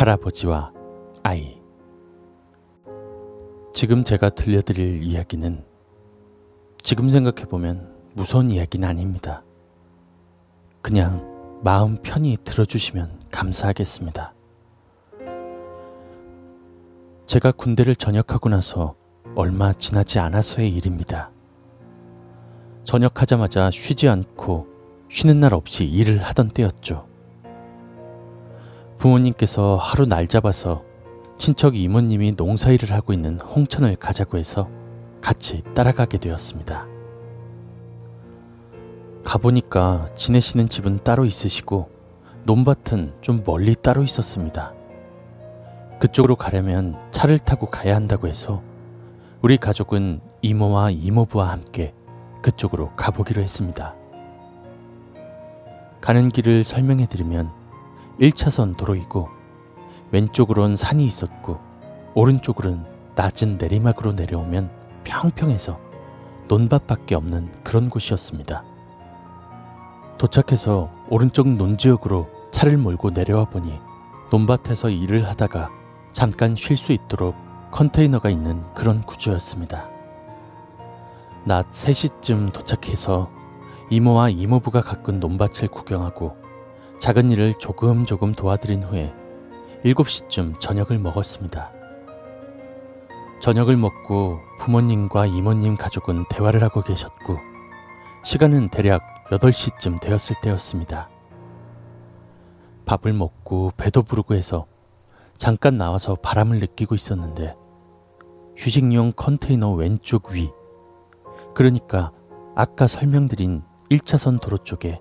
할아버지와 아이 지금 제가 들려드릴 이야기는 지금 생각해보면 무서운 이야기는 아닙니다. 그냥 마음 편히 들어주시면 감사하겠습니다. 제가 군대를 전역하고 나서 얼마 지나지 않아서의 일입니다. 전역하자마자 쉬지 않고 쉬는 날 없이 일을 하던 때였죠. 부모님께서 하루 날 잡아서 친척 이모님이 농사일을 하고 있는 홍천을 가자고 해서 같이 따라가게 되었습니다. 가보니까 지내시는 집은 따로 있으시고 논밭은 좀 멀리 따로 있었습니다. 그쪽으로 가려면 차를 타고 가야 한다고 해서 우리 가족은 이모와 이모부와 함께 그쪽으로 가보기로 했습니다. 가는 길을 설명해 드리면 1차선 도로이고 왼쪽으론 산이 있었고 오른쪽으로는 낮은 내리막으로 내려오면 평평해서 논밭밖에 없는 그런 곳이었습니다. 도착해서 오른쪽 논지역으로 차를 몰고 내려와 보니 논밭에서 일을 하다가 잠깐 쉴 수 있도록 컨테이너가 있는 그런 구조였습니다. 낮 3시쯤 도착해서 이모와 이모부가 가꾼 논밭을 구경하고 작은 일을 조금 조금 도와드린 후에 7시쯤 저녁을 먹었습니다. 저녁을 먹고 부모님과 이모님 가족은 대화를 하고 계셨고 시간은 대략 8시쯤 되었을 때였습니다. 밥을 먹고 배도 부르고 해서 잠깐 나와서 바람을 느끼고 있었는데 휴식용 컨테이너 왼쪽 위 그러니까 아까 설명드린 1차선 도로 쪽에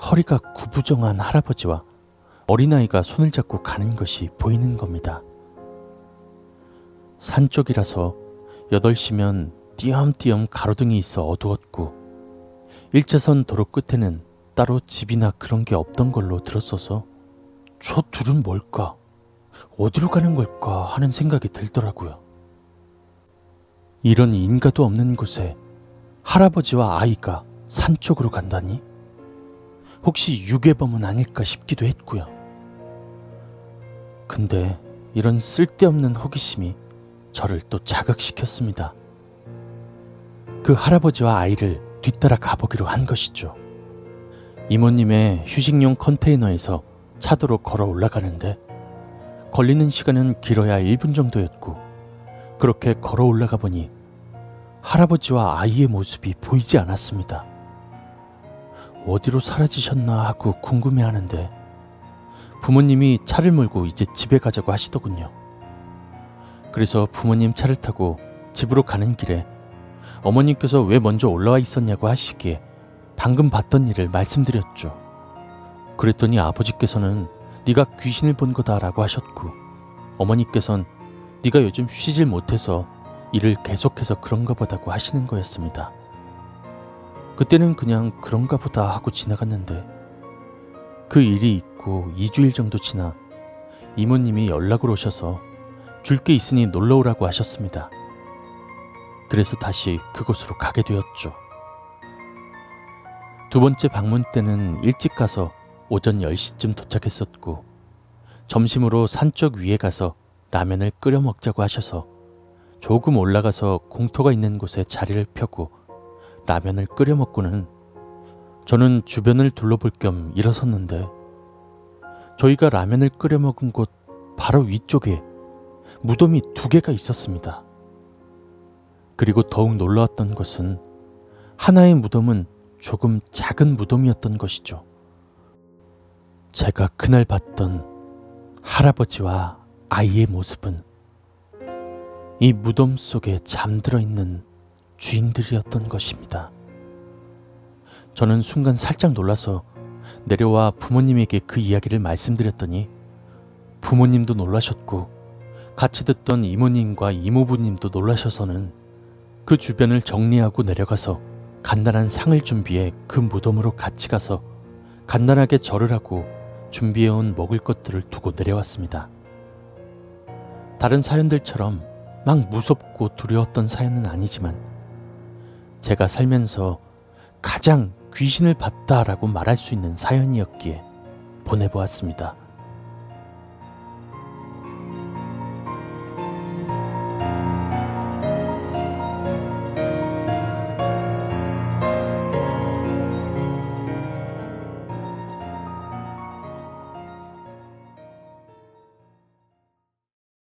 허리가 구부정한 할아버지와 어린아이가 손을 잡고 가는 것이 보이는 겁니다. 산 쪽이라서 8시면 띄엄띄엄 가로등이 있어 어두웠고 1차선 도로 끝에는 따로 집이나 그런 게 없던 걸로 들었어서 저 둘은 뭘까? 어디로 가는 걸까 하는 생각이 들더라고요. 이런 인가도 없는 곳에 할아버지와 아이가 산 쪽으로 간다니? 혹시 유괴범은 아닐까 싶기도 했고요. 근데 이런 쓸데없는 호기심이 저를 또 자극시켰습니다. 그 할아버지와 아이를 뒤따라 가보기로 한 것이죠. 이모님의 휴식용 컨테이너에서 차도로 걸어 올라가는데 걸리는 시간은 길어야 1분 정도였고 그렇게 걸어 올라가 보니 할아버지와 아이의 모습이 보이지 않았습니다. 어디로 사라지셨나 하고 궁금해 하는데 부모님이 차를 몰고 이제 집에 가자고 하시더군요. 그래서 부모님 차를 타고 집으로 가는 길에 어머님께서 왜 먼저 올라와 있었냐고 하시기에 방금 봤던 일을 말씀드렸죠. 그랬더니 아버지께서는 네가 귀신을 본 거다라고 하셨고 어머니께선 네가 요즘 쉬질 못해서 일을 계속해서 그런가 보다고 하시는 거였습니다. 그때는 그냥 그런가 보다 하고 지나갔는데 그 일이 있고 2주일 정도 지나 이모님이 연락을 오셔서 줄 게 있으니 놀러 오라고 하셨습니다. 그래서 다시 그곳으로 가게 되었죠. 두 번째 방문 때는 일찍 가서 오전 10시쯤 도착했었고 점심으로 산쪽 위에 가서 라면을 끓여 먹자고 하셔서 조금 올라가서 공터가 있는 곳에 자리를 펴고 라면을 끓여 먹고는 저는 주변을 둘러볼 겸 일어섰는데 저희가 라면을 끓여 먹은 곳 바로 위쪽에 무덤이 두 개가 있었습니다. 그리고 더욱 놀라웠던 것은 하나의 무덤은 조금 작은 무덤이었던 것이죠. 제가 그날 봤던 할아버지와 아이의 모습은 이 무덤 속에 잠들어 있는 주인들이었던 것입니다. 저는 순간 살짝 놀라서 내려와 부모님에게 그 이야기를 말씀드렸더니 부모님도 놀라셨고 같이 듣던 이모님과 이모부님도 놀라셔서는 그 주변을 정리하고 내려가서 간단한 상을 준비해 그 무덤으로 같이 가서 간단하게 절을 하고 준비해온 먹을 것들을 두고 내려왔습니다. 다른 사연들처럼 막 무섭고 두려웠던 사연은 아니지만 제가 살면서 가장 귀신을 봤다라고 말할 수 있는 사연이었기에 보내보았습니다.